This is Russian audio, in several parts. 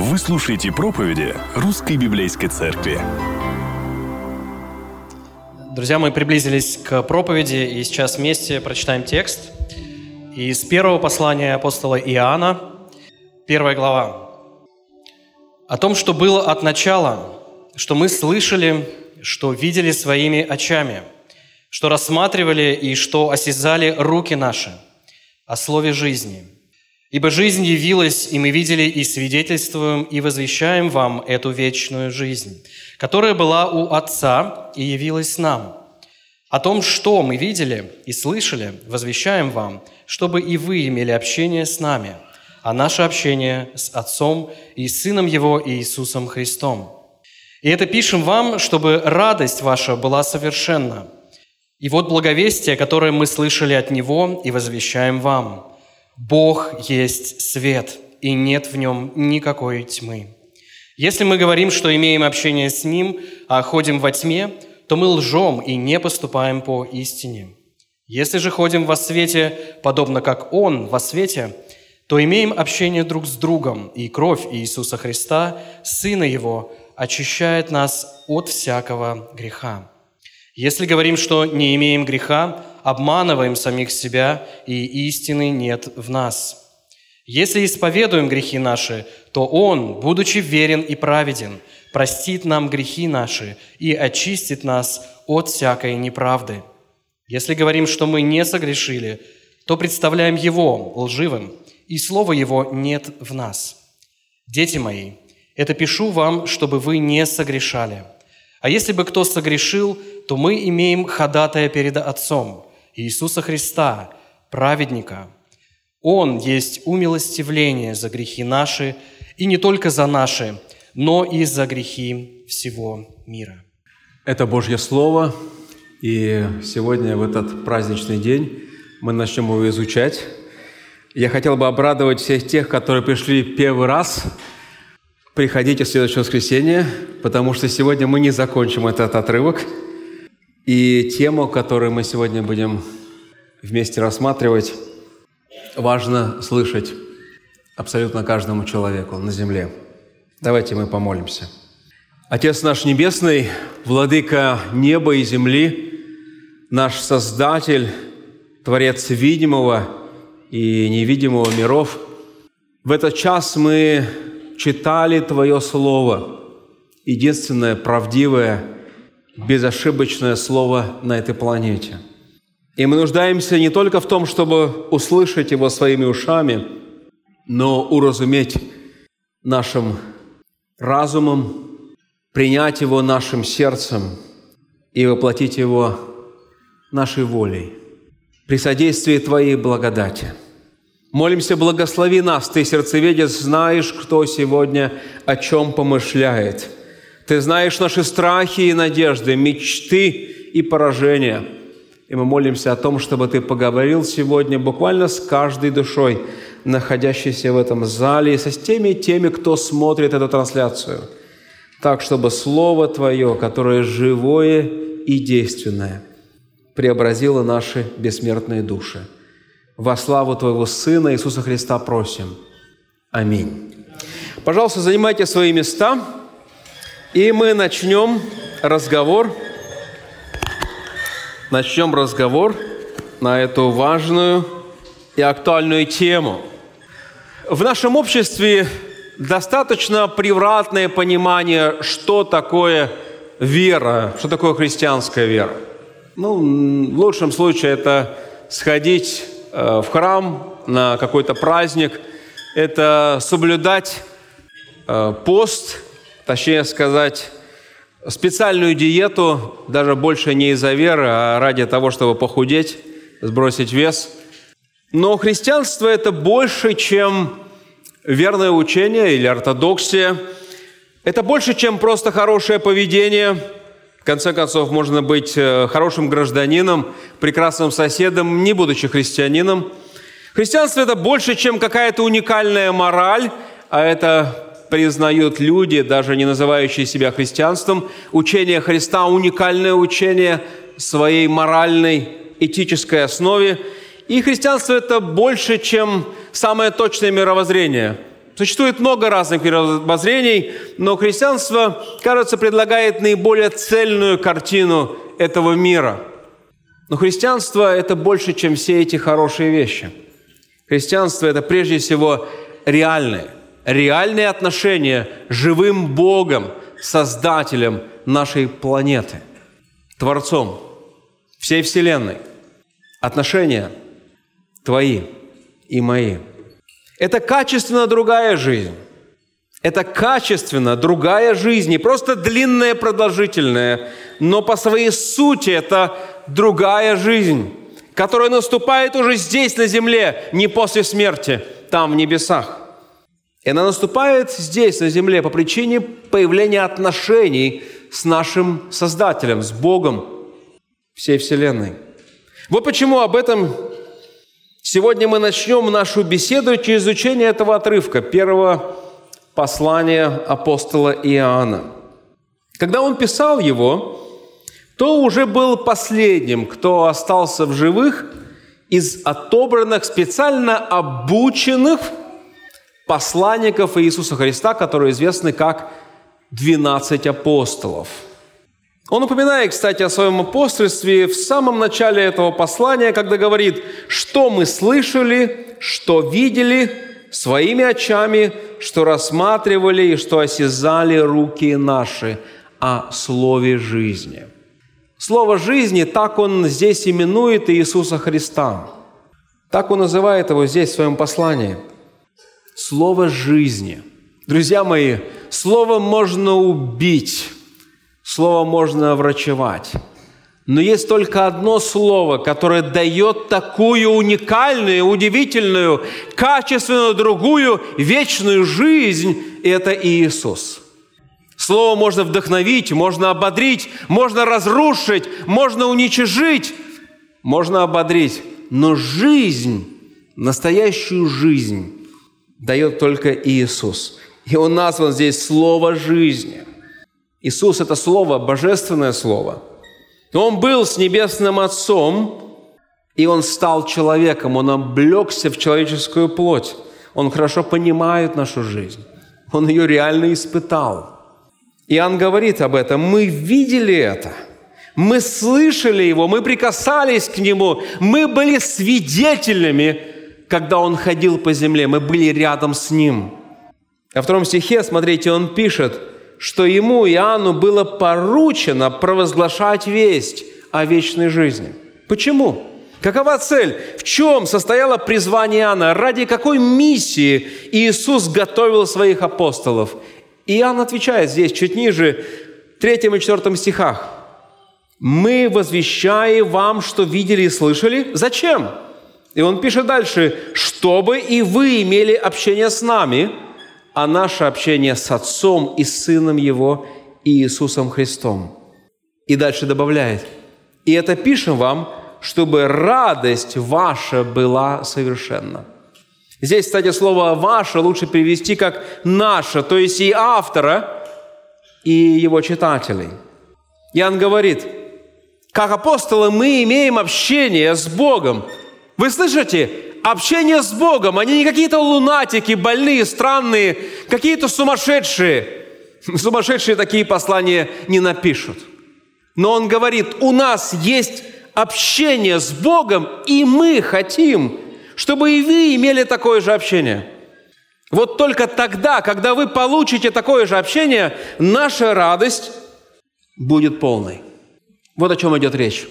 Вы слушаете проповеди Русской Библейской Церкви. Друзья, мы приблизились к проповеди, и сейчас вместе прочитаем текст из первого послания апостола Иоанна, первая глава. О том, что было от начала, что мы слышали, что видели своими очами, что рассматривали и что осязали руки наши, о слове жизни – Ибо жизнь явилась, и мы видели и свидетельствуем, и возвещаем вам эту вечную жизнь, которая была у Отца и явилась нам. О том, что мы видели и слышали, возвещаем вам, чтобы и вы имели общение с нами, а наше общение с Отцом и Сыном Его Иисусом Христом. И это пишем вам, чтобы радость ваша была совершенна. И вот благовестие, которое мы слышали от Него и возвещаем вам – Бог есть свет, и нет в нем никакой тьмы. Если мы говорим, что имеем общение с Ним, а ходим во тьме, то мы лжем и не поступаем по истине. Если же ходим во свете, подобно как Он во свете, то имеем общение друг с другом, и кровь Иисуса Христа, Сына Его, очищает нас от всякого греха. Если говорим, что не имеем греха, обманываем самих себя, и истины нет в нас. Если исповедуем грехи наши, то Он, будучи верен и праведен, простит нам грехи наши и очистит нас от всякой неправды. Если говорим, что мы не согрешили, то представляем Его лживым, и Слова Его нет в нас. Дети мои, это пишу вам, чтобы вы не согрешали. А если бы кто согрешил, то мы имеем ходатая перед Отцом – Иисуса Христа, праведника. Он есть умилостивление за грехи наши, и не только за наши, но и за грехи всего мира. Это Божье Слово, и сегодня, в этот праздничный день, мы начнем его изучать. Я хотел бы обрадовать всех тех, которые пришли первый раз. Приходите в следующее воскресенье, потому что сегодня мы не закончим этот отрывок – и тему, которую мы сегодня будем вместе рассматривать, важно слышать абсолютно каждому человеку на земле. Давайте мы помолимся. Отец наш Небесный, Владыка неба и земли, наш Создатель, Творец видимого и невидимого миров, в этот час мы читали Твое Слово, единственное правдивое – безошибочное слово на этой планете. И мы нуждаемся не только в том, чтобы услышать его своими ушами, но уразуметь нашим разумом, принять его нашим сердцем и воплотить его нашей волей при содействии Твоей благодати. Молимся, благослови нас, Ты, сердцеведец, знаешь, кто сегодня о чем помышляет – ты знаешь наши страхи и надежды, мечты и поражения. И мы молимся о том, чтобы Ты поговорил сегодня буквально с каждой душой, находящейся в этом зале, и со теми теми, кто смотрит эту трансляцию, так, чтобы Слово Твое, которое живое и действенное, преобразило наши бессмертные души. Во славу Твоего Сына Иисуса Христа просим. Аминь. Пожалуйста, занимайте свои места. И мы начнем разговор, начнем разговор на эту важную и актуальную тему. В нашем обществе достаточно превратное понимание, что такое вера, что такое христианская вера. Ну, в лучшем случае это сходить э, в храм на какой-то праздник, это соблюдать э, пост – точнее сказать, специальную диету, даже больше не из-за веры, а ради того, чтобы похудеть, сбросить вес. Но христианство – это больше, чем верное учение или ортодоксия. Это больше, чем просто хорошее поведение. В конце концов, можно быть э, хорошим гражданином, прекрасным соседом, не будучи христианином. Христианство – это больше, чем какая-то уникальная мораль, а это признают люди, даже не называющие себя христианством, учение Христа – уникальное учение своей моральной, этической основе. И христианство – это больше, чем самое точное мировоззрение. Существует много разных мировоззрений, но христианство, кажется, предлагает наиболее цельную картину этого мира. Но христианство – это больше, чем все эти хорошие вещи. Христианство – это прежде всего реальные, реальные отношения с живым Богом, Создателем нашей планеты, Творцом всей Вселенной. Отношения твои и мои. Это качественно другая жизнь. Это качественно другая жизнь, не просто длинная, продолжительная, но по своей сути это другая жизнь, которая наступает уже здесь, на земле, не после смерти, там, в небесах. И она наступает здесь, на земле, по причине появления отношений с нашим Создателем, с Богом всей Вселенной. Вот почему об этом сегодня мы начнем нашу беседу через изучение этого отрывка, первого послания апостола Иоанна. Когда он писал его, то уже был последним, кто остался в живых из отобранных, специально обученных посланников Иисуса Христа, которые известны как 12 апостолов. Он упоминает, кстати, о своем апостольстве в самом начале этого послания, когда говорит, что мы слышали, что видели своими очами, что рассматривали и что осязали руки наши о слове жизни. Слово жизни, так он здесь именует Иисуса Христа. Так он называет его здесь в своем послании – слово жизни. Друзья мои, слово можно убить, слово можно врачевать. Но есть только одно слово, которое дает такую уникальную, удивительную, качественную, другую, вечную жизнь, и это Иисус. Слово можно вдохновить, можно ободрить, можно разрушить, можно уничижить, можно ободрить. Но жизнь, настоящую жизнь, дает только Иисус. И Он назван здесь Слово жизни. Иисус – это Слово, Божественное Слово. Он был с Небесным Отцом, и Он стал человеком, Он облегся в человеческую плоть. Он хорошо понимает нашу жизнь. Он ее реально испытал. Иоанн говорит об этом. Мы видели это. Мы слышали Его, мы прикасались к Нему, мы были свидетелями когда он ходил по земле, мы были рядом с ним. А в втором стихе, смотрите, он пишет, что ему, Иоанну, было поручено провозглашать весть о вечной жизни. Почему? Какова цель? В чем состояло призвание Иоанна? Ради какой миссии Иисус готовил своих апостолов? Иоанн отвечает здесь, чуть ниже, в 3 и 4 стихах. «Мы возвещаем вам, что видели и слышали». Зачем? И он пишет дальше, чтобы и вы имели общение с нами, а наше общение с Отцом и Сыном Его Иисусом Христом. И дальше добавляет, и это пишем вам, чтобы радость ваша была совершенна. Здесь, кстати, слово «ваше» лучше перевести как «наша», то есть и автора, и его читателей. Иоанн говорит, как апостолы мы имеем общение с Богом – вы слышите? Общение с Богом. Они не какие-то лунатики, больные, странные, какие-то сумасшедшие. Сумасшедшие такие послания не напишут. Но он говорит, у нас есть общение с Богом, и мы хотим, чтобы и вы имели такое же общение. Вот только тогда, когда вы получите такое же общение, наша радость будет полной. Вот о чем идет речь.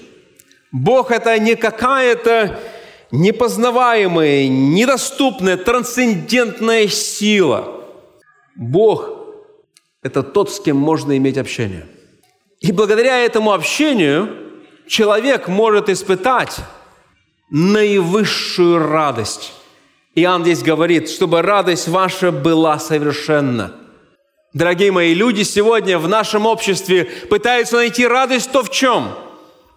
Бог – это не какая-то непознаваемая, недоступная, трансцендентная сила. Бог – это тот, с кем можно иметь общение. И благодаря этому общению человек может испытать наивысшую радость. Иоанн здесь говорит, чтобы радость ваша была совершенна. Дорогие мои, люди сегодня в нашем обществе пытаются найти радость то в чем –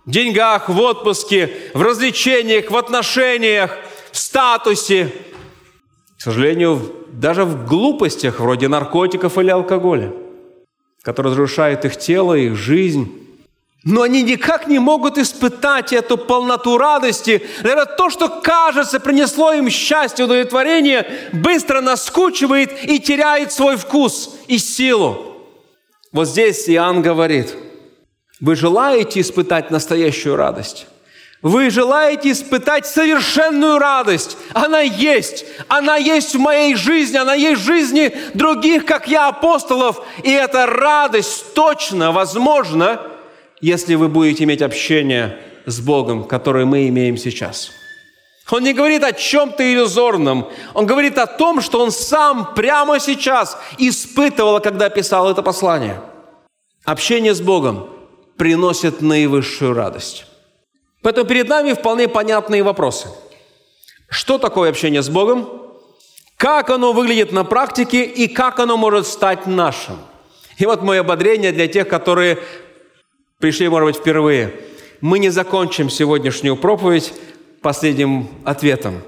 деньгах, в отпуске, в развлечениях, в отношениях, в статусе. К сожалению, даже в глупостях, вроде наркотиков или алкоголя, которые разрушают их тело, их жизнь, но они никак не могут испытать эту полноту радости. Наверное, то, что кажется, принесло им счастье, удовлетворение, быстро наскучивает и теряет свой вкус и силу. Вот здесь Иоанн говорит, вы желаете испытать настоящую радость? Вы желаете испытать совершенную радость. Она есть. Она есть в моей жизни. Она есть в жизни других, как я, апостолов. И эта радость точно возможна, если вы будете иметь общение с Богом, которое мы имеем сейчас. Он не говорит о чем-то иллюзорном. Он говорит о том, что он сам прямо сейчас испытывал, когда писал это послание. Общение с Богом приносит наивысшую радость. Поэтому перед нами вполне понятные вопросы. Что такое общение с Богом? Как оно выглядит на практике и как оно может стать нашим? И вот мое ободрение для тех, которые пришли, может быть, впервые. Мы не закончим сегодняшнюю проповедь последним ответом.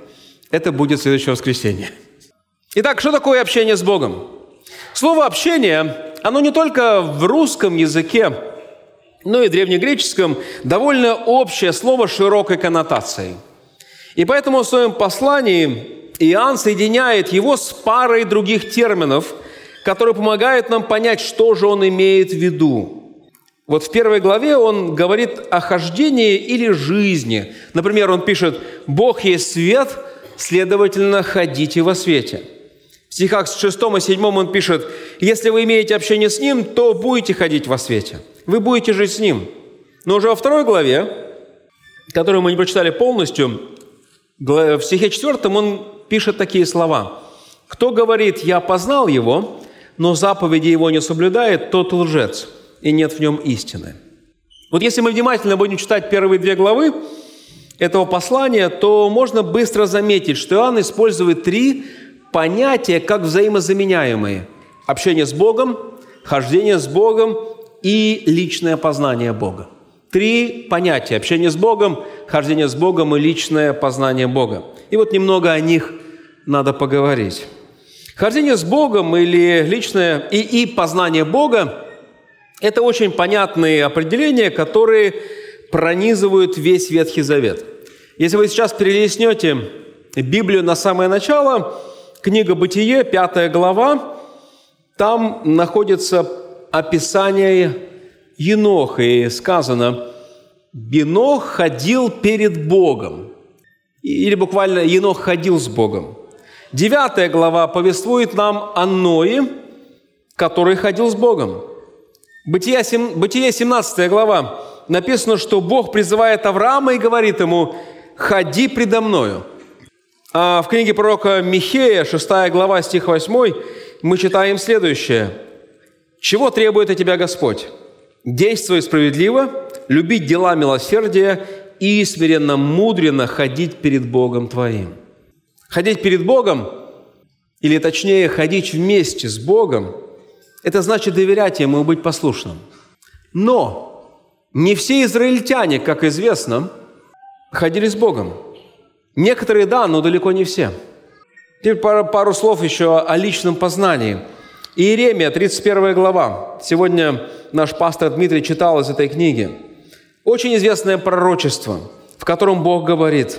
Это будет следующее воскресенье. Итак, что такое общение с Богом? Слово «общение», оно не только в русском языке, но и древнегреческом довольно общее слово широкой коннотацией. И поэтому в своем послании Иоанн соединяет его с парой других терминов, которые помогают нам понять, что же он имеет в виду. Вот в первой главе он говорит о хождении или жизни. Например, он пишет «Бог есть свет, следовательно, ходите во свете». В стихах с 6 и 7 он пишет «Если вы имеете общение с Ним, то будете ходить во свете» вы будете жить с Ним. Но уже во второй главе, которую мы не прочитали полностью, в стихе 4 он пишет такие слова. «Кто говорит, я познал Его, но заповеди Его не соблюдает, тот лжец, и нет в нем истины». Вот если мы внимательно будем читать первые две главы этого послания, то можно быстро заметить, что Иоанн использует три понятия как взаимозаменяемые. Общение с Богом, хождение с Богом и личное познание Бога. Три понятия – общение с Богом, хождение с Богом и личное познание Бога. И вот немного о них надо поговорить. Хождение с Богом или личное и, и познание Бога – это очень понятные определения, которые пронизывают весь Ветхий Завет. Если вы сейчас перелистнете Библию на самое начало, книга «Бытие», пятая глава, там находится описание Еноха, и сказано, Енох ходил перед Богом. Или буквально Енох ходил с Богом. Девятая глава повествует нам о Ное, который ходил с Богом. Бытие, 17 глава написано, что Бог призывает Авраама и говорит ему, «Ходи предо мною». А в книге пророка Михея, 6 глава, стих 8, мы читаем следующее – чего требует от тебя Господь? Действуй справедливо, любить дела милосердия и смиренно, мудренно ходить перед Богом твоим. Ходить перед Богом, или точнее, ходить вместе с Богом, это значит доверять Ему и быть послушным. Но не все израильтяне, как известно, ходили с Богом. Некоторые да, но далеко не все. Теперь пару, пару слов еще о личном познании – Иеремия, 31 глава. Сегодня наш пастор Дмитрий читал из этой книги. Очень известное пророчество, в котором Бог говорит,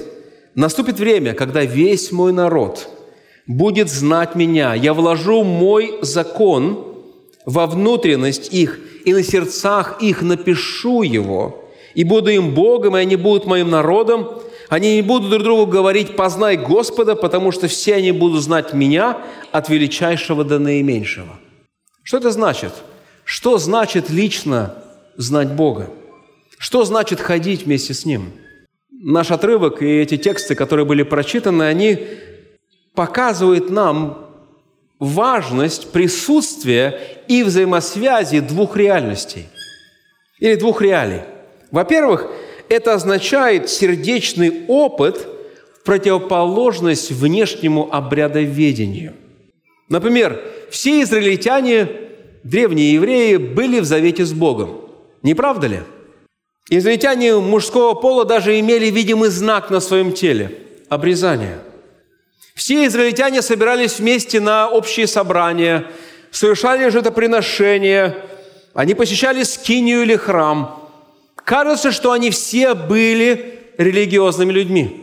«Наступит время, когда весь мой народ будет знать Меня. Я вложу мой закон во внутренность их, и на сердцах их напишу его, и буду им Богом, и они будут моим народом, они не будут друг другу говорить «познай Господа», потому что все они будут знать Меня от величайшего до наименьшего. Что это значит? Что значит лично знать Бога? Что значит ходить вместе с Ним? Наш отрывок и эти тексты, которые были прочитаны, они показывают нам важность присутствия и взаимосвязи двух реальностей или двух реалий. Во-первых, это означает сердечный опыт в противоположность внешнему обрядоведению. Например, все израильтяне, древние евреи, были в завете с Богом. Не правда ли? Израильтяне мужского пола даже имели видимый знак на своем теле – обрезание. Все израильтяне собирались вместе на общие собрания, совершали жертвоприношения, они посещали скинию или храм – Кажется, что они все были религиозными людьми.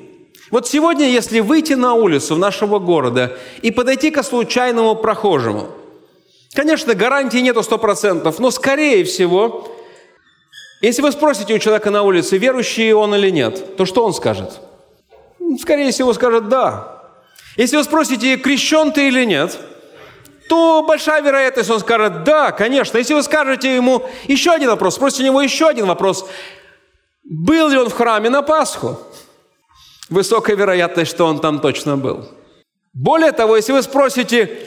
Вот сегодня, если выйти на улицу нашего города и подойти к случайному прохожему, конечно, гарантии нету сто процентов, но скорее всего, если вы спросите у человека на улице, верующий он или нет, то что он скажет? Скорее всего, скажет «да». Если вы спросите, крещен ты или нет, то большая вероятность, он скажет «да, конечно». Если вы скажете ему еще один вопрос, спросите у него еще один вопрос, был ли он в храме на Пасху, высокая вероятность, что он там точно был. Более того, если вы спросите,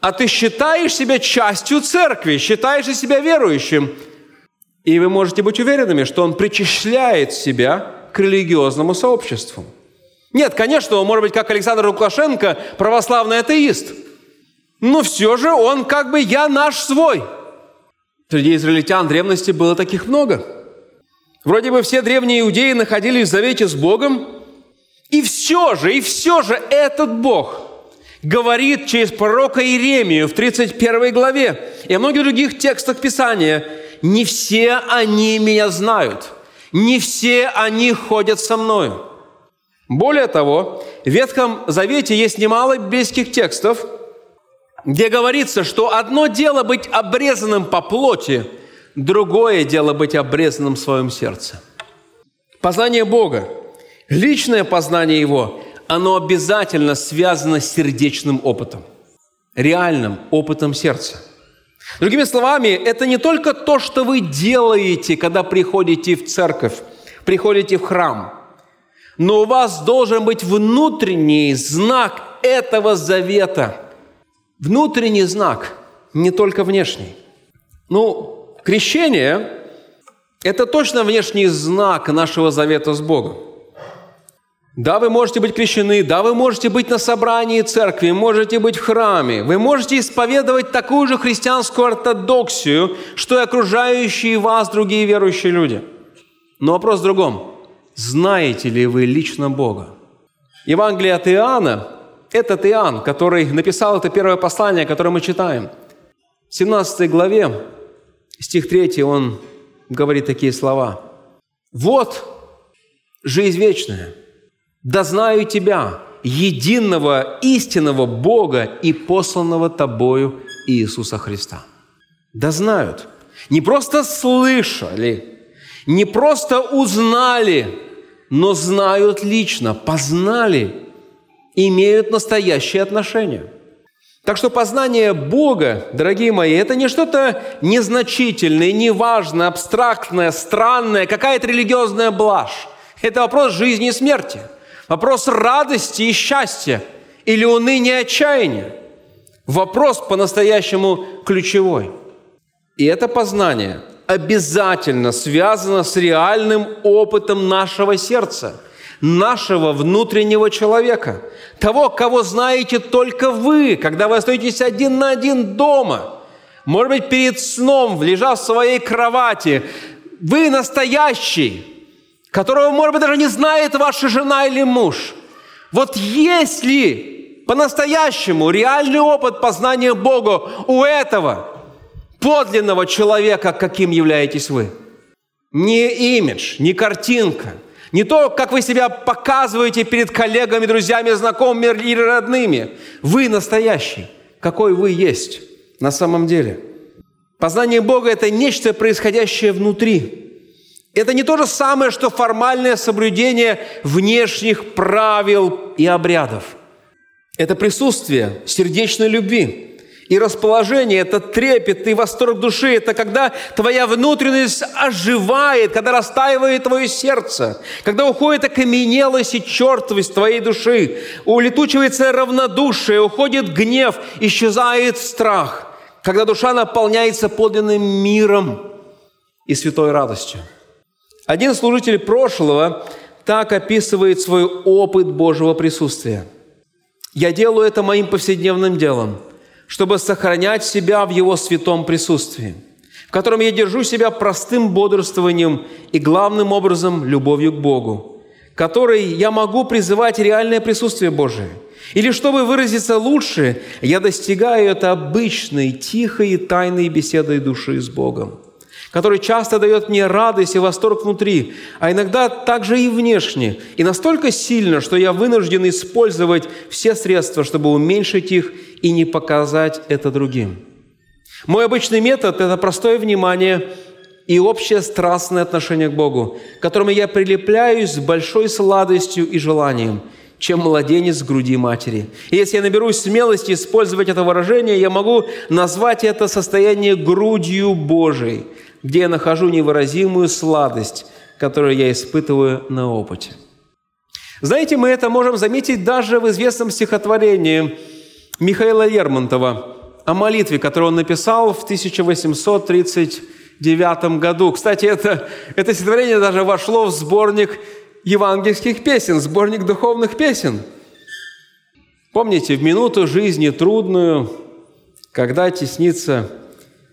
а ты считаешь себя частью церкви, считаешь ли себя верующим, и вы можете быть уверенными, что он причисляет себя к религиозному сообществу. Нет, конечно, он может быть, как Александр Лукашенко, православный атеист. Но все же он как бы «я наш свой». Среди израильтян древности было таких много. Вроде бы все древние иудеи находились в завете с Богом, и все же, и все же этот Бог говорит через пророка Иеремию в 31 главе и о многих других текстах Писания, не все они меня знают, не все они ходят со мною. Более того, в Ветхом Завете есть немало библейских текстов, где говорится, что одно дело быть обрезанным по плоти, другое дело быть обрезанным в своем сердце. Познание Бога – Личное познание Его, оно обязательно связано с сердечным опытом, реальным опытом сердца. Другими словами, это не только то, что вы делаете, когда приходите в церковь, приходите в храм, но у вас должен быть внутренний знак этого завета. Внутренний знак, не только внешний. Ну, крещение – это точно внешний знак нашего завета с Богом. Да, вы можете быть крещены, да, вы можете быть на собрании церкви, можете быть в храме, вы можете исповедовать такую же христианскую ортодоксию, что и окружающие вас другие верующие люди. Но вопрос в другом. Знаете ли вы лично Бога? Евангелие от Иоанна – этот Иоанн, который написал это первое послание, которое мы читаем. В 17 главе, стих 3, он говорит такие слова. «Вот жизнь вечная – да знаю Тебя, единого истинного Бога и посланного Тобою Иисуса Христа. Да знают. Не просто слышали, не просто узнали, но знают лично, познали, имеют настоящее отношение. Так что познание Бога, дорогие мои, это не что-то незначительное, неважное, абстрактное, странное, какая-то религиозная блажь. Это вопрос жизни и смерти – Вопрос радости и счастья или уныния и отчаяния. Вопрос по-настоящему ключевой. И это познание обязательно связано с реальным опытом нашего сердца, нашего внутреннего человека, того, кого знаете только вы, когда вы остаетесь один на один дома. Может быть, перед сном, лежа в своей кровати, вы настоящий, которого, может быть, даже не знает ваша жена или муж. Вот если по-настоящему реальный опыт познания Бога у этого подлинного человека, каким являетесь вы. Не имидж, не картинка, не то, как вы себя показываете перед коллегами, друзьями, знакомыми или родными. Вы настоящий, какой вы есть на самом деле. Познание Бога – это нечто, происходящее внутри – это не то же самое, что формальное соблюдение внешних правил и обрядов. Это присутствие сердечной любви и расположение, это трепет и восторг души. Это когда твоя внутренность оживает, когда растаивает твое сердце, когда уходит окаменелость и чертовость твоей души, улетучивается равнодушие, уходит гнев, исчезает страх, когда душа наполняется подлинным миром и святой радостью. Один служитель прошлого так описывает свой опыт Божьего присутствия. «Я делаю это моим повседневным делом, чтобы сохранять себя в Его святом присутствии, в котором я держу себя простым бодрствованием и, главным образом, любовью к Богу, которой я могу призывать реальное присутствие Божие. Или, чтобы выразиться лучше, я достигаю это обычной, тихой и тайной беседой души с Богом – который часто дает мне радость и восторг внутри, а иногда также и внешне, и настолько сильно, что я вынужден использовать все средства, чтобы уменьшить их и не показать это другим. Мой обычный метод – это простое внимание и общее страстное отношение к Богу, к которому я прилепляюсь с большой сладостью и желанием – чем младенец в груди матери. И если я наберусь смелости использовать это выражение, я могу назвать это состояние грудью Божией, где я нахожу невыразимую сладость, которую я испытываю на опыте. Знаете, мы это можем заметить даже в известном стихотворении Михаила Лермонтова о молитве, которую он написал в 1839 году. Кстати, это, это стихотворение даже вошло в сборник евангельских песен, сборник духовных песен. Помните, в минуту жизни трудную, когда теснится,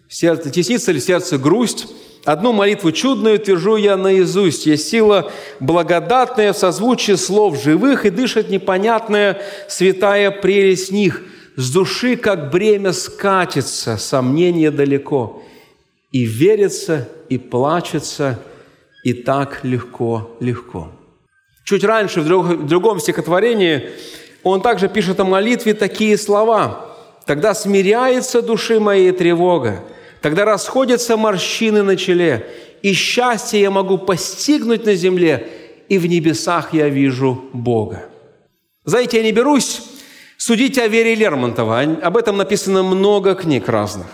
сердце, теснится ли сердце грусть, одну молитву чудную твержу я наизусть. Есть сила благодатная в созвучии слов живых и дышит непонятная святая прелесть них. С души, как бремя, скатится, сомнение далеко. И верится, и плачется, и так легко, легко. Чуть раньше, в другом стихотворении, он также пишет о молитве такие слова. «Тогда смиряется души моей тревога, тогда расходятся морщины на челе, и счастье я могу постигнуть на земле, и в небесах я вижу Бога». Знаете, я не берусь судить о вере Лермонтова. Об этом написано много книг разных.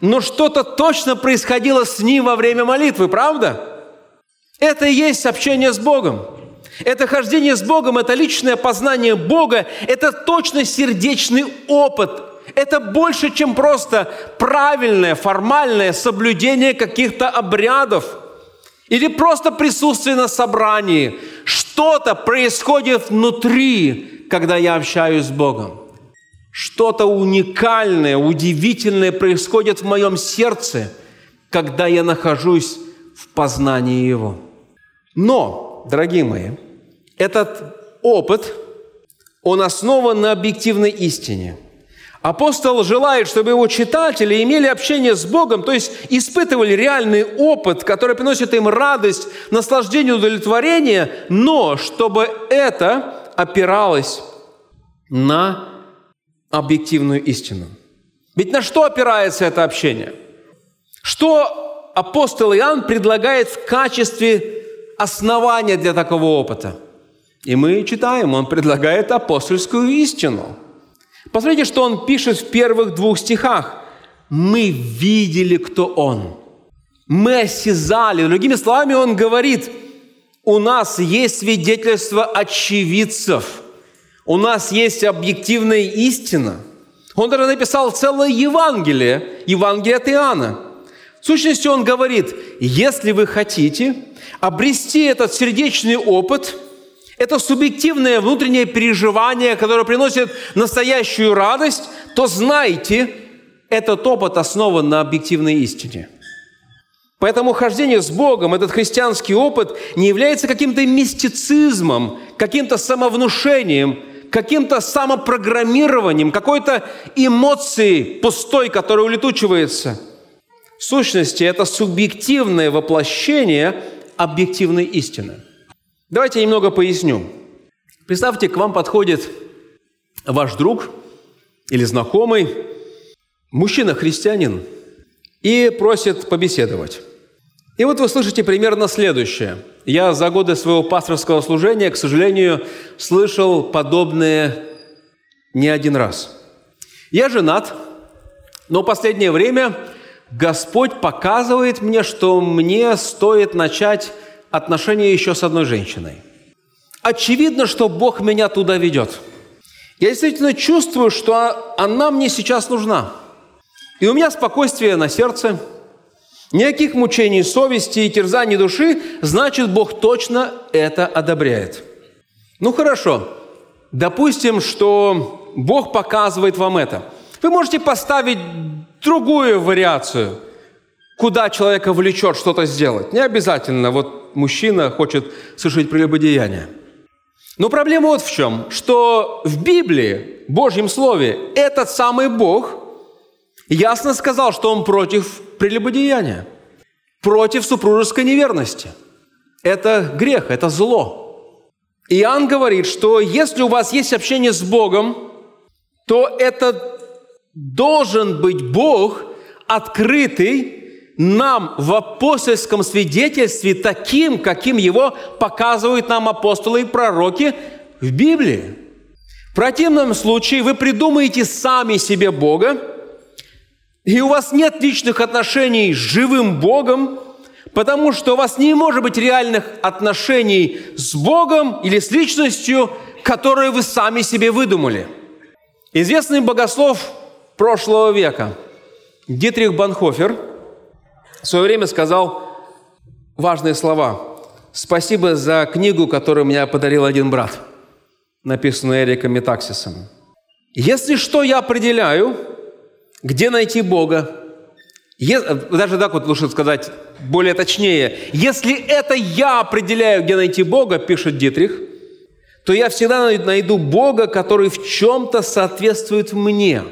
Но что-то точно происходило с ним во время молитвы, правда? Это и есть общение с Богом. Это хождение с Богом, это личное познание Бога, это точно сердечный опыт. Это больше, чем просто правильное, формальное соблюдение каких-то обрядов или просто присутствие на собрании. Что-то происходит внутри, когда я общаюсь с Богом. Что-то уникальное, удивительное происходит в моем сердце, когда я нахожусь в познании Его. Но, дорогие мои, этот опыт, он основан на объективной истине. Апостол желает, чтобы его читатели имели общение с Богом, то есть испытывали реальный опыт, который приносит им радость, наслаждение, удовлетворение, но чтобы это опиралось на объективную истину. Ведь на что опирается это общение? Что апостол Иоанн предлагает в качестве основания для такого опыта – и мы читаем, он предлагает апостольскую истину. Посмотрите, что он пишет в первых двух стихах. «Мы видели, кто он». Мы осязали. Другими словами, он говорит, у нас есть свидетельство очевидцев. У нас есть объективная истина. Он даже написал целое Евангелие, Евангелие от Иоанна. В сущности, он говорит, если вы хотите обрести этот сердечный опыт – это субъективное внутреннее переживание, которое приносит настоящую радость, то знайте, этот опыт основан на объективной истине. Поэтому хождение с Богом, этот христианский опыт не является каким-то мистицизмом, каким-то самовнушением, каким-то самопрограммированием, какой-то эмоцией пустой, которая улетучивается. В сущности, это субъективное воплощение объективной истины – Давайте я немного поясню. Представьте, к вам подходит ваш друг или знакомый, мужчина-христианин, и просит побеседовать. И вот вы слышите примерно следующее. Я за годы своего пасторского служения, к сожалению, слышал подобное не один раз. Я женат, но последнее время Господь показывает мне, что мне стоит начать отношения еще с одной женщиной. Очевидно, что Бог меня туда ведет. Я действительно чувствую, что она мне сейчас нужна. И у меня спокойствие на сердце, никаких мучений совести и терзаний души, значит, Бог точно это одобряет. Ну хорошо, допустим, что Бог показывает вам это. Вы можете поставить другую вариацию, куда человека влечет что-то сделать. Не обязательно вот мужчина хочет совершить прелюбодеяние. Но проблема вот в чем, что в Библии, в Божьем Слове, этот самый Бог ясно сказал, что Он против прелюбодеяния. против супружеской неверности. Это грех, это зло. Иоанн говорит, что если у вас есть общение с Богом, то это должен быть Бог, открытый нам в апостольском свидетельстве таким, каким его показывают нам апостолы и пророки в Библии. В противном случае вы придумаете сами себе Бога, и у вас нет личных отношений с живым Богом, потому что у вас не может быть реальных отношений с Богом или с личностью, которые вы сами себе выдумали. Известный богослов прошлого века Дитрих Банхофер в свое время сказал важные слова. «Спасибо за книгу, которую мне подарил один брат», написанную Эриком Метаксисом. «Если что я определяю, где найти Бога, даже так вот лучше сказать более точнее, если это я определяю, где найти Бога, пишет Дитрих, то я всегда найду Бога, который в чем-то соответствует мне,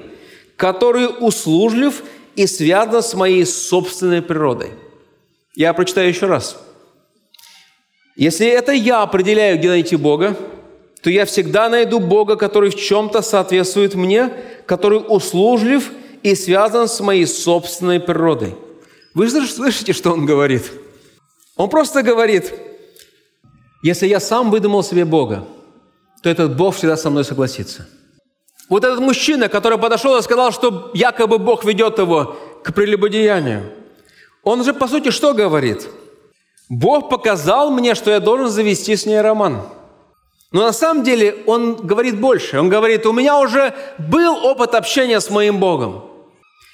который услужлив и связан с моей собственной природой. Я прочитаю еще раз. Если это я определяю, где найти Бога, то я всегда найду Бога, который в чем-то соответствует мне, который услужлив и связан с моей собственной природой. Вы же слышите, что он говорит? Он просто говорит, если я сам выдумал себе Бога, то этот Бог всегда со мной согласится. Вот этот мужчина, который подошел и сказал, что якобы Бог ведет его к прелюбодеянию, он же по сути что говорит? Бог показал мне, что я должен завести с ней роман. Но на самом деле он говорит больше. Он говорит, у меня уже был опыт общения с моим Богом.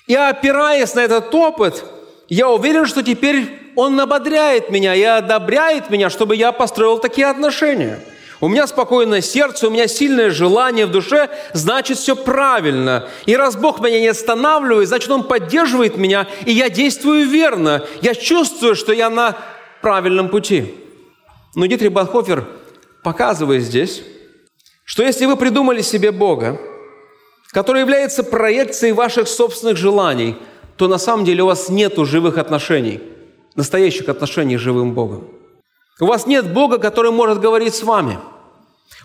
И опираясь на этот опыт, я уверен, что теперь Он ободряет меня и одобряет меня, чтобы я построил такие отношения. У меня спокойное сердце, у меня сильное желание в душе, значит, все правильно. И раз Бог меня не останавливает, значит, Он поддерживает меня, и я действую верно. Я чувствую, что я на правильном пути. Но Дитрих Банхофер показывает здесь, что если вы придумали себе Бога, который является проекцией ваших собственных желаний, то на самом деле у вас нет живых отношений, настоящих отношений с живым Богом. У вас нет Бога, который может говорить с вами.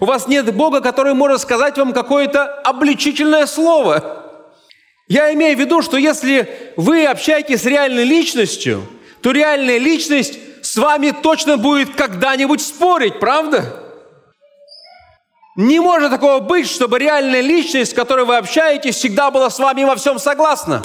У вас нет Бога, который может сказать вам какое-то обличительное слово. Я имею в виду, что если вы общаетесь с реальной личностью, то реальная личность с вами точно будет когда-нибудь спорить, правда? Не может такого быть, чтобы реальная личность, с которой вы общаетесь, всегда была с вами во всем согласна.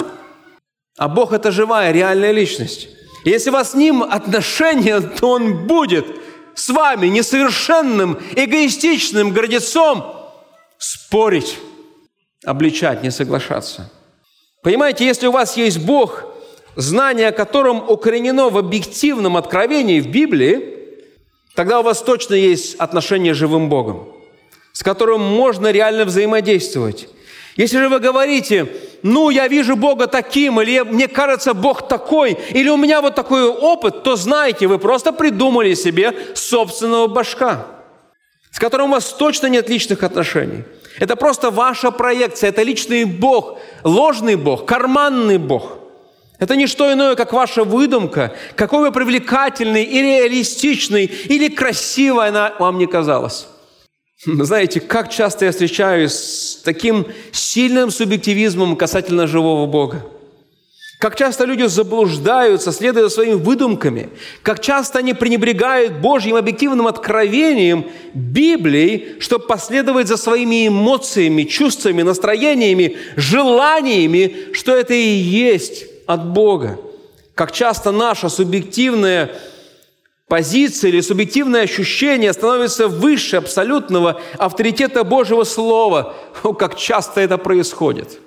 А Бог – это живая, реальная личность. Если у вас с Ним отношения, то Он будет с вами несовершенным, эгоистичным гордецом спорить, обличать, не соглашаться. Понимаете, если у вас есть Бог, знание о котором укоренено в объективном откровении в Библии, тогда у вас точно есть отношение с живым Богом с которым можно реально взаимодействовать. Если же вы говорите, ну, я вижу Бога таким, или мне кажется, Бог такой, или у меня вот такой опыт, то знаете, вы просто придумали себе собственного башка, с которым у вас точно нет личных отношений. Это просто ваша проекция, это личный Бог, ложный Бог, карманный Бог. Это не что иное, как ваша выдумка, какой вы привлекательный и реалистичный, или красивой она вам не казалась. Знаете, как часто я встречаюсь с таким сильным субъективизмом касательно живого Бога. Как часто люди заблуждаются, следуя своими выдумками. Как часто они пренебрегают Божьим объективным откровением Библии, чтобы последовать за своими эмоциями, чувствами, настроениями, желаниями, что это и есть от Бога. Как часто наша субъективная позиция или субъективное ощущение становится выше абсолютного авторитета Божьего Слова. О, как часто это происходит.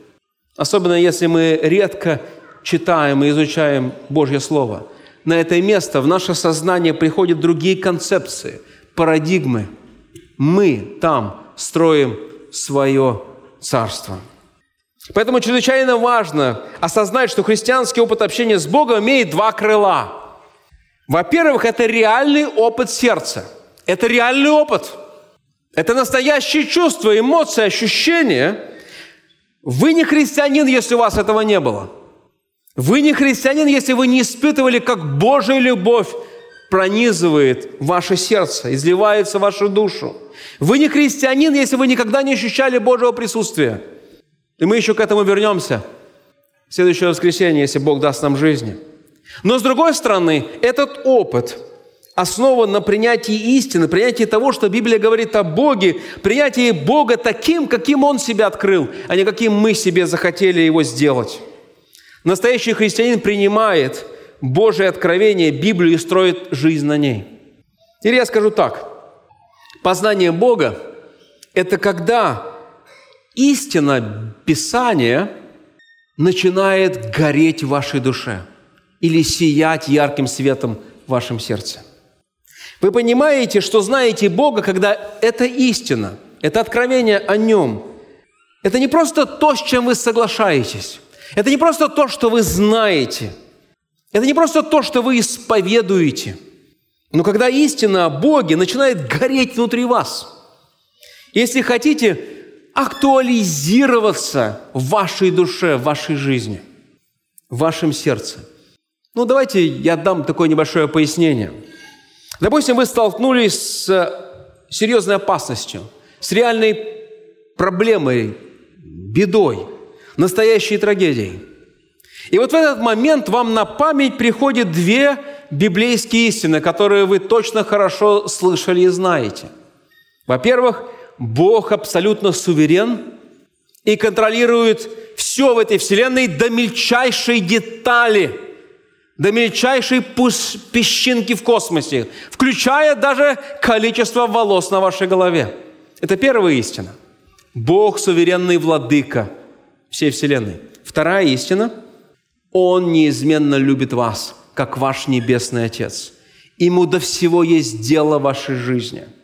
Особенно если мы редко читаем и изучаем Божье Слово. На это место в наше сознание приходят другие концепции, парадигмы. Мы там строим свое царство. Поэтому чрезвычайно важно осознать, что христианский опыт общения с Богом имеет два крыла – во-первых, это реальный опыт сердца. Это реальный опыт. Это настоящие чувства, эмоции, ощущения. Вы не христианин, если у вас этого не было. Вы не христианин, если вы не испытывали, как Божья любовь пронизывает ваше сердце, изливается в вашу душу. Вы не христианин, если вы никогда не ощущали Божьего присутствия. И мы еще к этому вернемся в следующее воскресенье, если Бог даст нам жизни. Но с другой стороны, этот опыт основан на принятии истины, принятии того, что Библия говорит о Боге, принятии Бога таким, каким Он себя открыл, а не каким мы себе захотели Его сделать. Настоящий христианин принимает Божие откровение, Библию и строит жизнь на ней. Или я скажу так. Познание Бога – это когда истина Писания начинает гореть в вашей душе или сиять ярким светом в вашем сердце. Вы понимаете, что знаете Бога, когда это истина, это откровение о Нем. Это не просто то, с чем вы соглашаетесь. Это не просто то, что вы знаете. Это не просто то, что вы исповедуете. Но когда истина о Боге начинает гореть внутри вас, если хотите актуализироваться в вашей душе, в вашей жизни, в вашем сердце. Ну, давайте я дам такое небольшое пояснение. Допустим, вы столкнулись с серьезной опасностью, с реальной проблемой, бедой, настоящей трагедией. И вот в этот момент вам на память приходят две библейские истины, которые вы точно хорошо слышали и знаете. Во-первых, Бог абсолютно суверен и контролирует все в этой вселенной до мельчайшей детали, до мельчайшей песчинки в космосе, включая даже количество волос на вашей голове. Это первая истина. Бог суверенный владыка всей вселенной. Вторая истина – Он неизменно любит вас, как ваш небесный Отец. Ему до всего есть дело вашей жизни –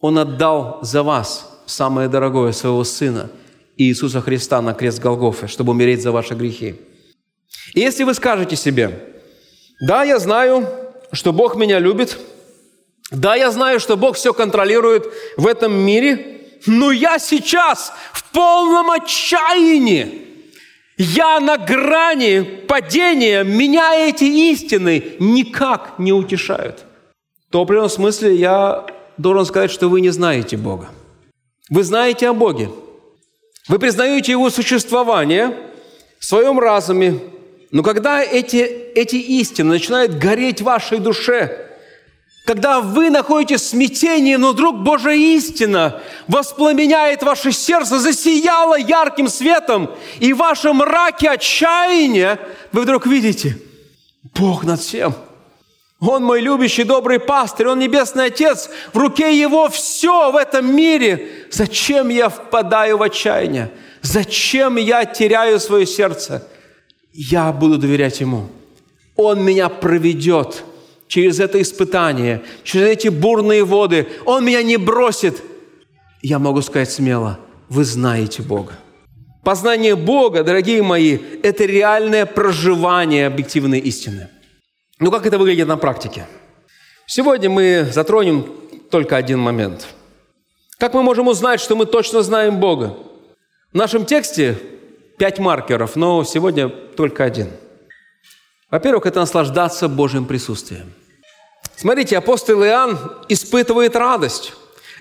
он отдал за вас самое дорогое своего Сына, Иисуса Христа на крест Голгофы, чтобы умереть за ваши грехи. И если вы скажете себе, да, я знаю, что Бог меня любит, да, я знаю, что Бог все контролирует в этом мире, но я сейчас в полном отчаянии. Я на грани падения, меня эти истины никак не утешают. То в определенном смысле я должен сказать, что вы не знаете Бога. Вы знаете о Боге. Вы признаете Его существование в своем разуме. Но когда эти, эти истины начинают гореть в вашей душе, когда вы находитесь в смятении, но вдруг Божья истина воспламеняет ваше сердце, засияла ярким светом, и в вашем мраке отчаяния вы вдруг видите, Бог над всем – он мой любящий, добрый пастырь, Он небесный Отец, в руке Его все в этом мире. Зачем я впадаю в отчаяние? Зачем я теряю свое сердце? Я буду доверять Ему. Он меня проведет через это испытание, через эти бурные воды. Он меня не бросит. Я могу сказать смело, вы знаете Бога. Познание Бога, дорогие мои, это реальное проживание объективной истины – ну, как это выглядит на практике? Сегодня мы затронем только один момент. Как мы можем узнать, что мы точно знаем Бога? В нашем тексте пять маркеров, но сегодня только один. Во-первых, это наслаждаться Божьим присутствием. Смотрите, апостол Иоанн испытывает радость.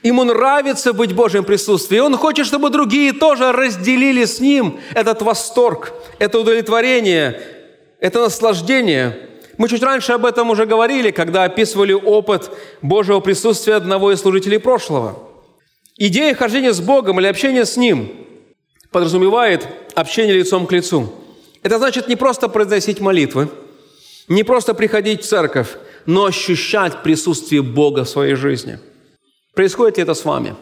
Ему нравится быть в Божьем присутствии. Он хочет, чтобы другие тоже разделили с ним этот восторг, это удовлетворение, это наслаждение – мы чуть раньше об этом уже говорили, когда описывали опыт Божьего присутствия одного из служителей прошлого. Идея хождения с Богом или общения с Ним подразумевает общение лицом к лицу. Это значит не просто произносить молитвы, не просто приходить в церковь, но ощущать присутствие Бога в своей жизни. Происходит ли это с вами?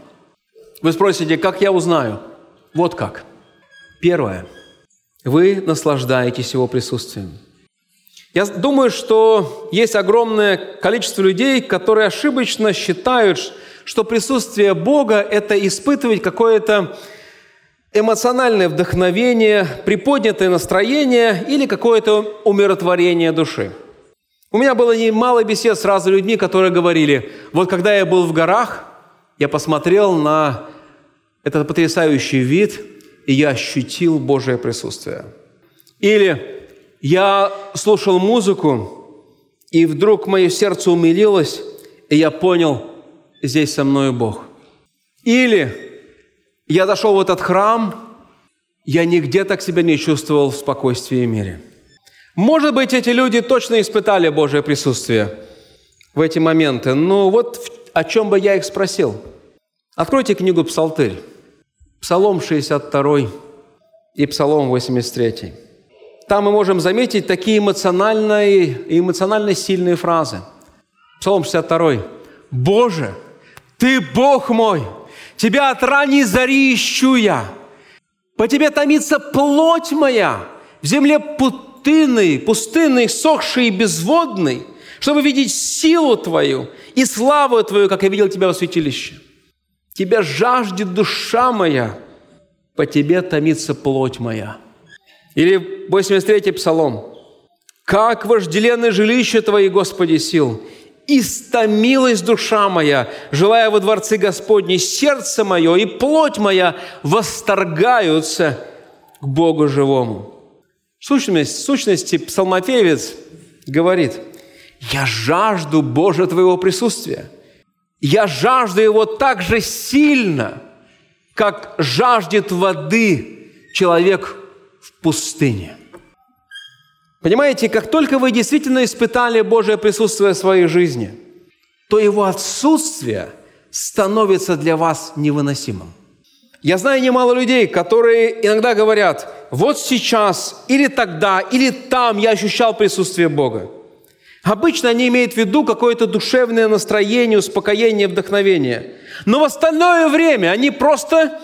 Вы спросите, как я узнаю? Вот как. Первое. Вы наслаждаетесь Его присутствием – я думаю, что есть огромное количество людей, которые ошибочно считают, что присутствие Бога – это испытывать какое-то эмоциональное вдохновение, приподнятое настроение или какое-то умиротворение души. У меня было немало бесед с разными людьми, которые говорили, вот когда я был в горах, я посмотрел на этот потрясающий вид, и я ощутил Божие присутствие. Или Я слушал музыку, и вдруг мое сердце умилилось, и я понял, здесь со мной Бог. Или я зашел в этот храм, я нигде так себя не чувствовал в спокойствии и мире. Может быть, эти люди точно испытали Божье присутствие в эти моменты. Но вот о чем бы я их спросил. Откройте книгу «Псалтырь». Псалом 62 и Псалом 83. Там мы можем заметить такие эмоциональные, эмоционально сильные фразы. Псалом 62. «Боже, Ты Бог мой, Тебя от ранней зари ищу я. По Тебе томится плоть моя, в земле пустынной, пустынной, сохшей и безводной, чтобы видеть силу Твою и славу Твою, как я видел Тебя в святилище. Тебя жаждет душа моя, по Тебе томится плоть моя». Или 83-й Псалом. «Как вожделенное жилище Твои, Господи, сил, истомилась душа моя, желая во дворце Господней, сердце мое и плоть моя восторгаются к Богу живому». В сущности, в сущности псалмопевец говорит, «Я жажду Божьего Твоего присутствия. Я жажду Его так же сильно, как жаждет воды человек в пустыне». Понимаете, как только вы действительно испытали Божье присутствие в своей жизни, то его отсутствие становится для вас невыносимым. Я знаю немало людей, которые иногда говорят, вот сейчас, или тогда, или там я ощущал присутствие Бога. Обычно они имеют в виду какое-то душевное настроение, успокоение, вдохновение. Но в остальное время они просто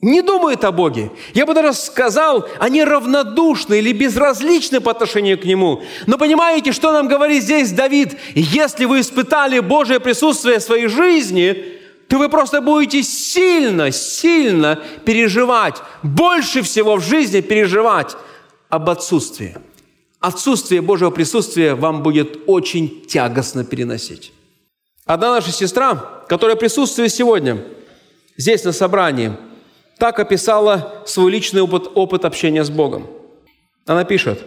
не думают о Боге. Я бы даже сказал, они равнодушны или безразличны по отношению к Нему. Но понимаете, что нам говорит здесь Давид? Если вы испытали Божье присутствие в своей жизни, то вы просто будете сильно, сильно переживать, больше всего в жизни переживать об отсутствии. Отсутствие Божьего присутствия вам будет очень тягостно переносить. Одна наша сестра, которая присутствует сегодня здесь на собрании – так описала свой личный опыт, опыт общения с Богом. Она пишет,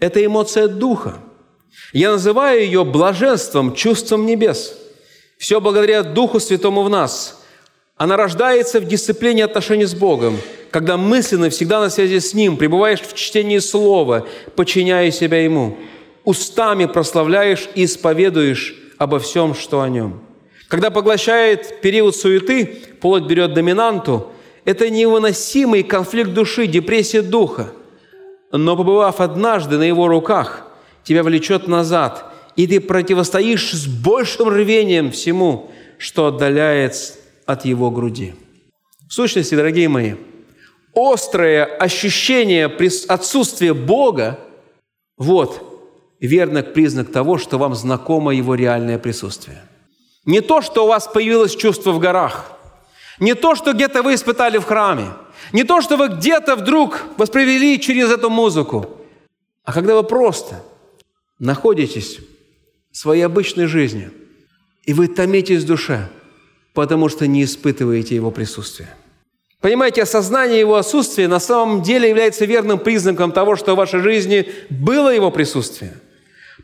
это эмоция Духа. Я называю ее блаженством, чувством небес. Все благодаря Духу Святому в нас. Она рождается в дисциплине отношений с Богом, когда мысленно всегда на связи с Ним, пребываешь в чтении Слова, подчиняя себя Ему. Устами прославляешь и исповедуешь обо всем, что о Нем. Когда поглощает период суеты, плоть берет доминанту – это невыносимый конфликт души, депрессия духа. Но побывав однажды на его руках, тебя влечет назад, и ты противостоишь с большим рвением всему, что отдаляет от его груди. В сущности, дорогие мои, острое ощущение отсутствия Бога – вот верный признак того, что вам знакомо Его реальное присутствие. Не то, что у вас появилось чувство в горах – не то, что где-то вы испытали в храме. Не то, что вы где-то вдруг воспривели через эту музыку. А когда вы просто находитесь в своей обычной жизни, и вы томитесь в душе, потому что не испытываете Его присутствия. Понимаете, осознание Его отсутствия на самом деле является верным признаком того, что в вашей жизни было Его присутствие –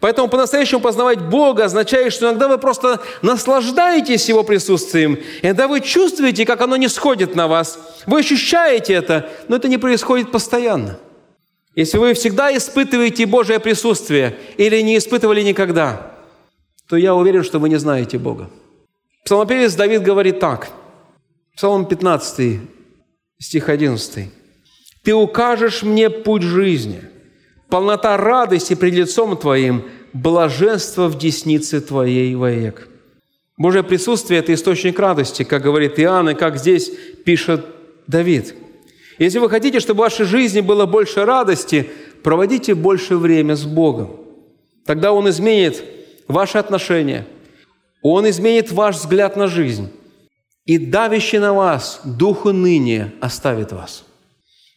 Поэтому по-настоящему познавать Бога означает, что иногда вы просто наслаждаетесь Его присутствием, иногда вы чувствуете, как оно не сходит на вас. Вы ощущаете это, но это не происходит постоянно. Если вы всегда испытываете Божье присутствие или не испытывали никогда, то я уверен, что вы не знаете Бога. Псалмопевец Давид говорит так. Псалом 15, стих 11. «Ты укажешь мне путь жизни» полнота радости пред лицом Твоим, блаженство в деснице Твоей вовек». Божье присутствие – это источник радости, как говорит Иоанн, и как здесь пишет Давид. Если вы хотите, чтобы в вашей жизни было больше радости, проводите больше время с Богом. Тогда Он изменит ваши отношения, Он изменит ваш взгляд на жизнь, и давящий на вас Духу ныне оставит вас.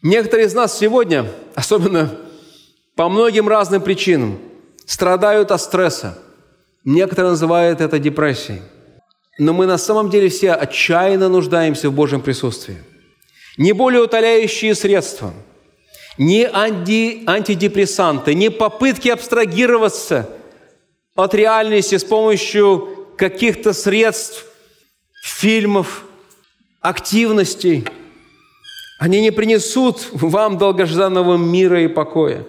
Некоторые из нас сегодня, особенно по многим разным причинам страдают от стресса. Некоторые называют это депрессией. Но мы на самом деле все отчаянно нуждаемся в Божьем присутствии. Не более утоляющие средства, ни анти, антидепрессанты, ни попытки абстрагироваться от реальности с помощью каких-то средств, фильмов, активностей, они не принесут вам долгожданного мира и покоя.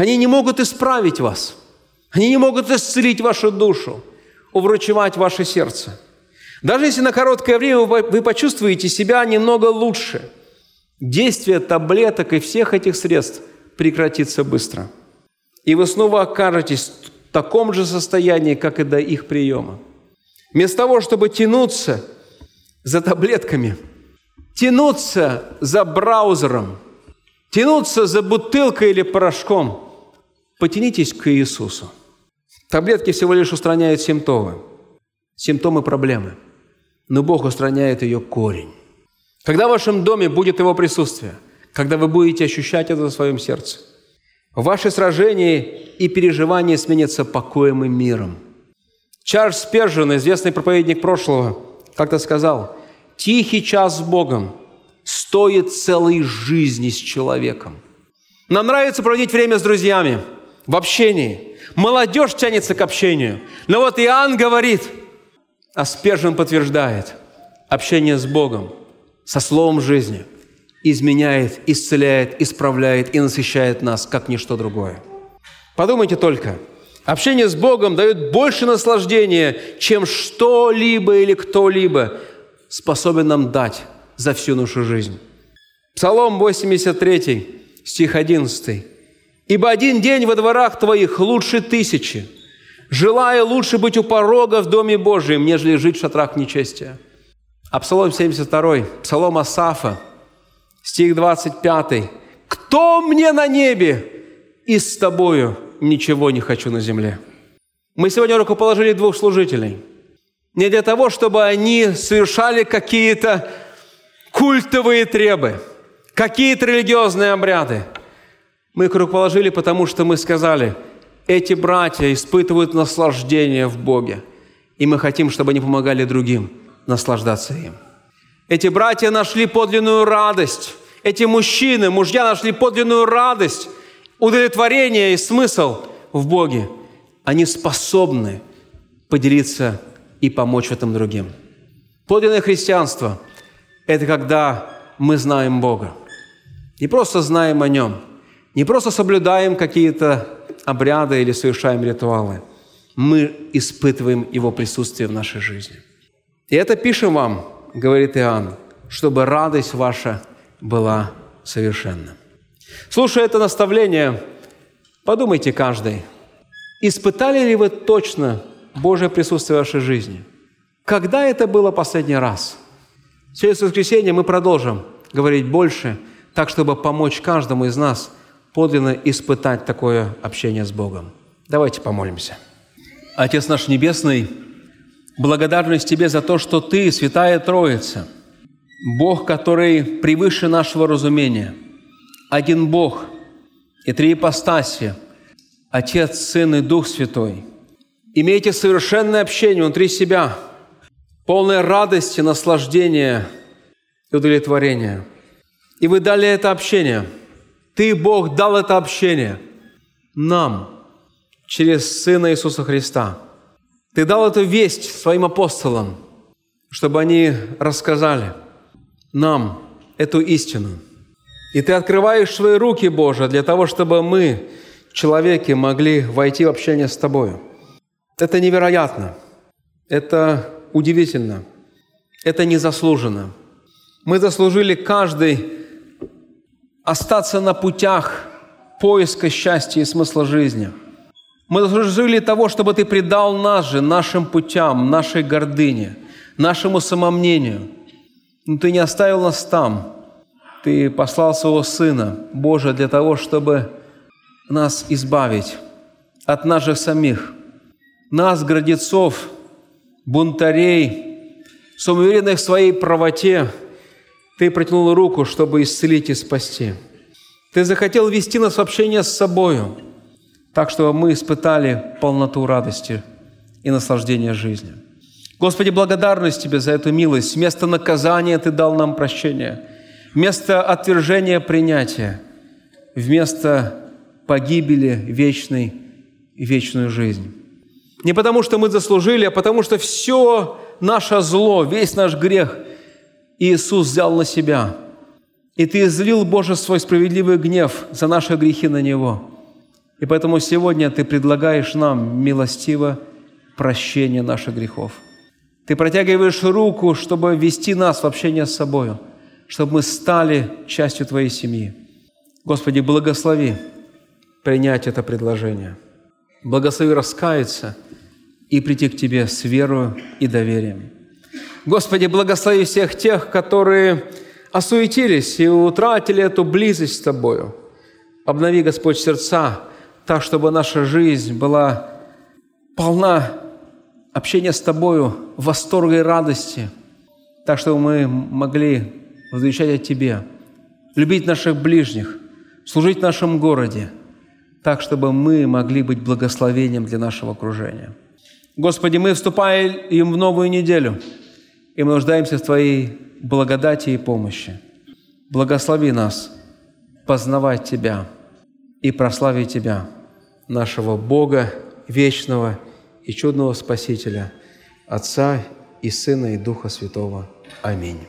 Они не могут исправить вас. Они не могут исцелить вашу душу, уврачевать ваше сердце. Даже если на короткое время вы почувствуете себя немного лучше, действие таблеток и всех этих средств прекратится быстро. И вы снова окажетесь в таком же состоянии, как и до их приема. Вместо того, чтобы тянуться за таблетками, тянуться за браузером, тянуться за бутылкой или порошком, потянитесь к Иисусу. Таблетки всего лишь устраняют симптомы, симптомы проблемы, но Бог устраняет ее корень. Когда в вашем доме будет Его присутствие, когда вы будете ощущать это в своем сердце, ваши сражения и переживания сменятся покоем и миром – Чарльз Спержин, известный проповедник прошлого, как-то сказал, «Тихий час с Богом стоит целой жизни с человеком». Нам нравится проводить время с друзьями, в общении. Молодежь тянется к общению. Но вот Иоанн говорит, а Спержин подтверждает, общение с Богом, со Словом жизни изменяет, исцеляет, исправляет и насыщает нас, как ничто другое. Подумайте только – Общение с Богом дает больше наслаждения, чем что-либо или кто-либо способен нам дать за всю нашу жизнь. Псалом 83, стих 11. «Ибо один день во дворах твоих лучше тысячи, желая лучше быть у порога в Доме Божьем, нежели жить в шатрах нечестия». А Псалом 72, Псалом Асафа, стих 25. «Кто мне на небе и с тобою ничего не хочу на земле. Мы сегодня рукоположили двух служителей. Не для того, чтобы они совершали какие-то культовые требы, какие-то религиозные обряды. Мы их рукоположили, потому что мы сказали, эти братья испытывают наслаждение в Боге, и мы хотим, чтобы они помогали другим наслаждаться им. Эти братья нашли подлинную радость. Эти мужчины, мужья нашли подлинную радость удовлетворение и смысл в Боге, они способны поделиться и помочь в этом другим. Подлинное христианство – это когда мы знаем Бога. Не просто знаем о Нем, не просто соблюдаем какие-то обряды или совершаем ритуалы. Мы испытываем Его присутствие в нашей жизни. И это пишем вам, говорит Иоанн, чтобы радость ваша была совершенна. Слушая это наставление, подумайте каждый, испытали ли вы точно Божье присутствие в вашей жизни? Когда это было последний раз? Через воскресенье мы продолжим говорить больше, так, чтобы помочь каждому из нас подлинно испытать такое общение с Богом. Давайте помолимся. Отец наш Небесный, благодарность Тебе за то, что Ты, Святая Троица, Бог, который превыше нашего разумения – один Бог и три ипостаси – Отец, Сын и Дух Святой. Имейте совершенное общение внутри себя, полное радости, наслаждения и удовлетворения. И вы дали это общение. Ты, Бог, дал это общение нам через Сына Иисуса Христа. Ты дал эту весть своим апостолам, чтобы они рассказали нам эту истину – и ты открываешь свои руки, Боже, для того, чтобы мы, человеки, могли войти в общение с Тобою. Это невероятно. Это удивительно. Это незаслуженно. Мы заслужили каждый остаться на путях поиска счастья и смысла жизни. Мы заслужили того, чтобы Ты предал нас же, нашим путям, нашей гордыне, нашему самомнению. Но Ты не оставил нас там – ты послал своего Сына Божия для того, чтобы нас избавить от нас же самих, нас, гордецов, бунтарей, самоуверенных в своей правоте, Ты протянул руку, чтобы исцелить и спасти. Ты захотел вести нас в общение с собою, так, чтобы мы испытали полноту радости и наслаждения жизнью. Господи, благодарность Тебе за эту милость. Вместо наказания Ты дал нам прощение – Вместо отвержения принятия вместо погибели вечной и вечную жизнь. Не потому, что мы заслужили, а потому, что все наше зло, весь наш грех Иисус взял на себя. И Ты излил, Боже, свой справедливый гнев за наши грехи на Него. И поэтому сегодня Ты предлагаешь нам милостиво прощение наших грехов. Ты протягиваешь руку, чтобы вести нас в общение с собою, чтобы мы стали частью Твоей семьи. Господи, благослови принять это предложение. Благослови раскаяться и прийти к Тебе с верою и доверием. Господи, благослови всех тех, которые осуетились и утратили эту близость с Тобою. Обнови, Господь, сердца так, чтобы наша жизнь была полна общения с Тобою, восторга и радости, так, чтобы мы могли возвещать о Тебе, любить наших ближних, служить в нашем городе, так, чтобы мы могли быть благословением для нашего окружения. Господи, мы вступаем в новую неделю, и мы нуждаемся в Твоей благодати и помощи. Благослови нас познавать Тебя и прославить Тебя, нашего Бога вечного и чудного Спасителя, Отца и Сына и Духа Святого. Аминь.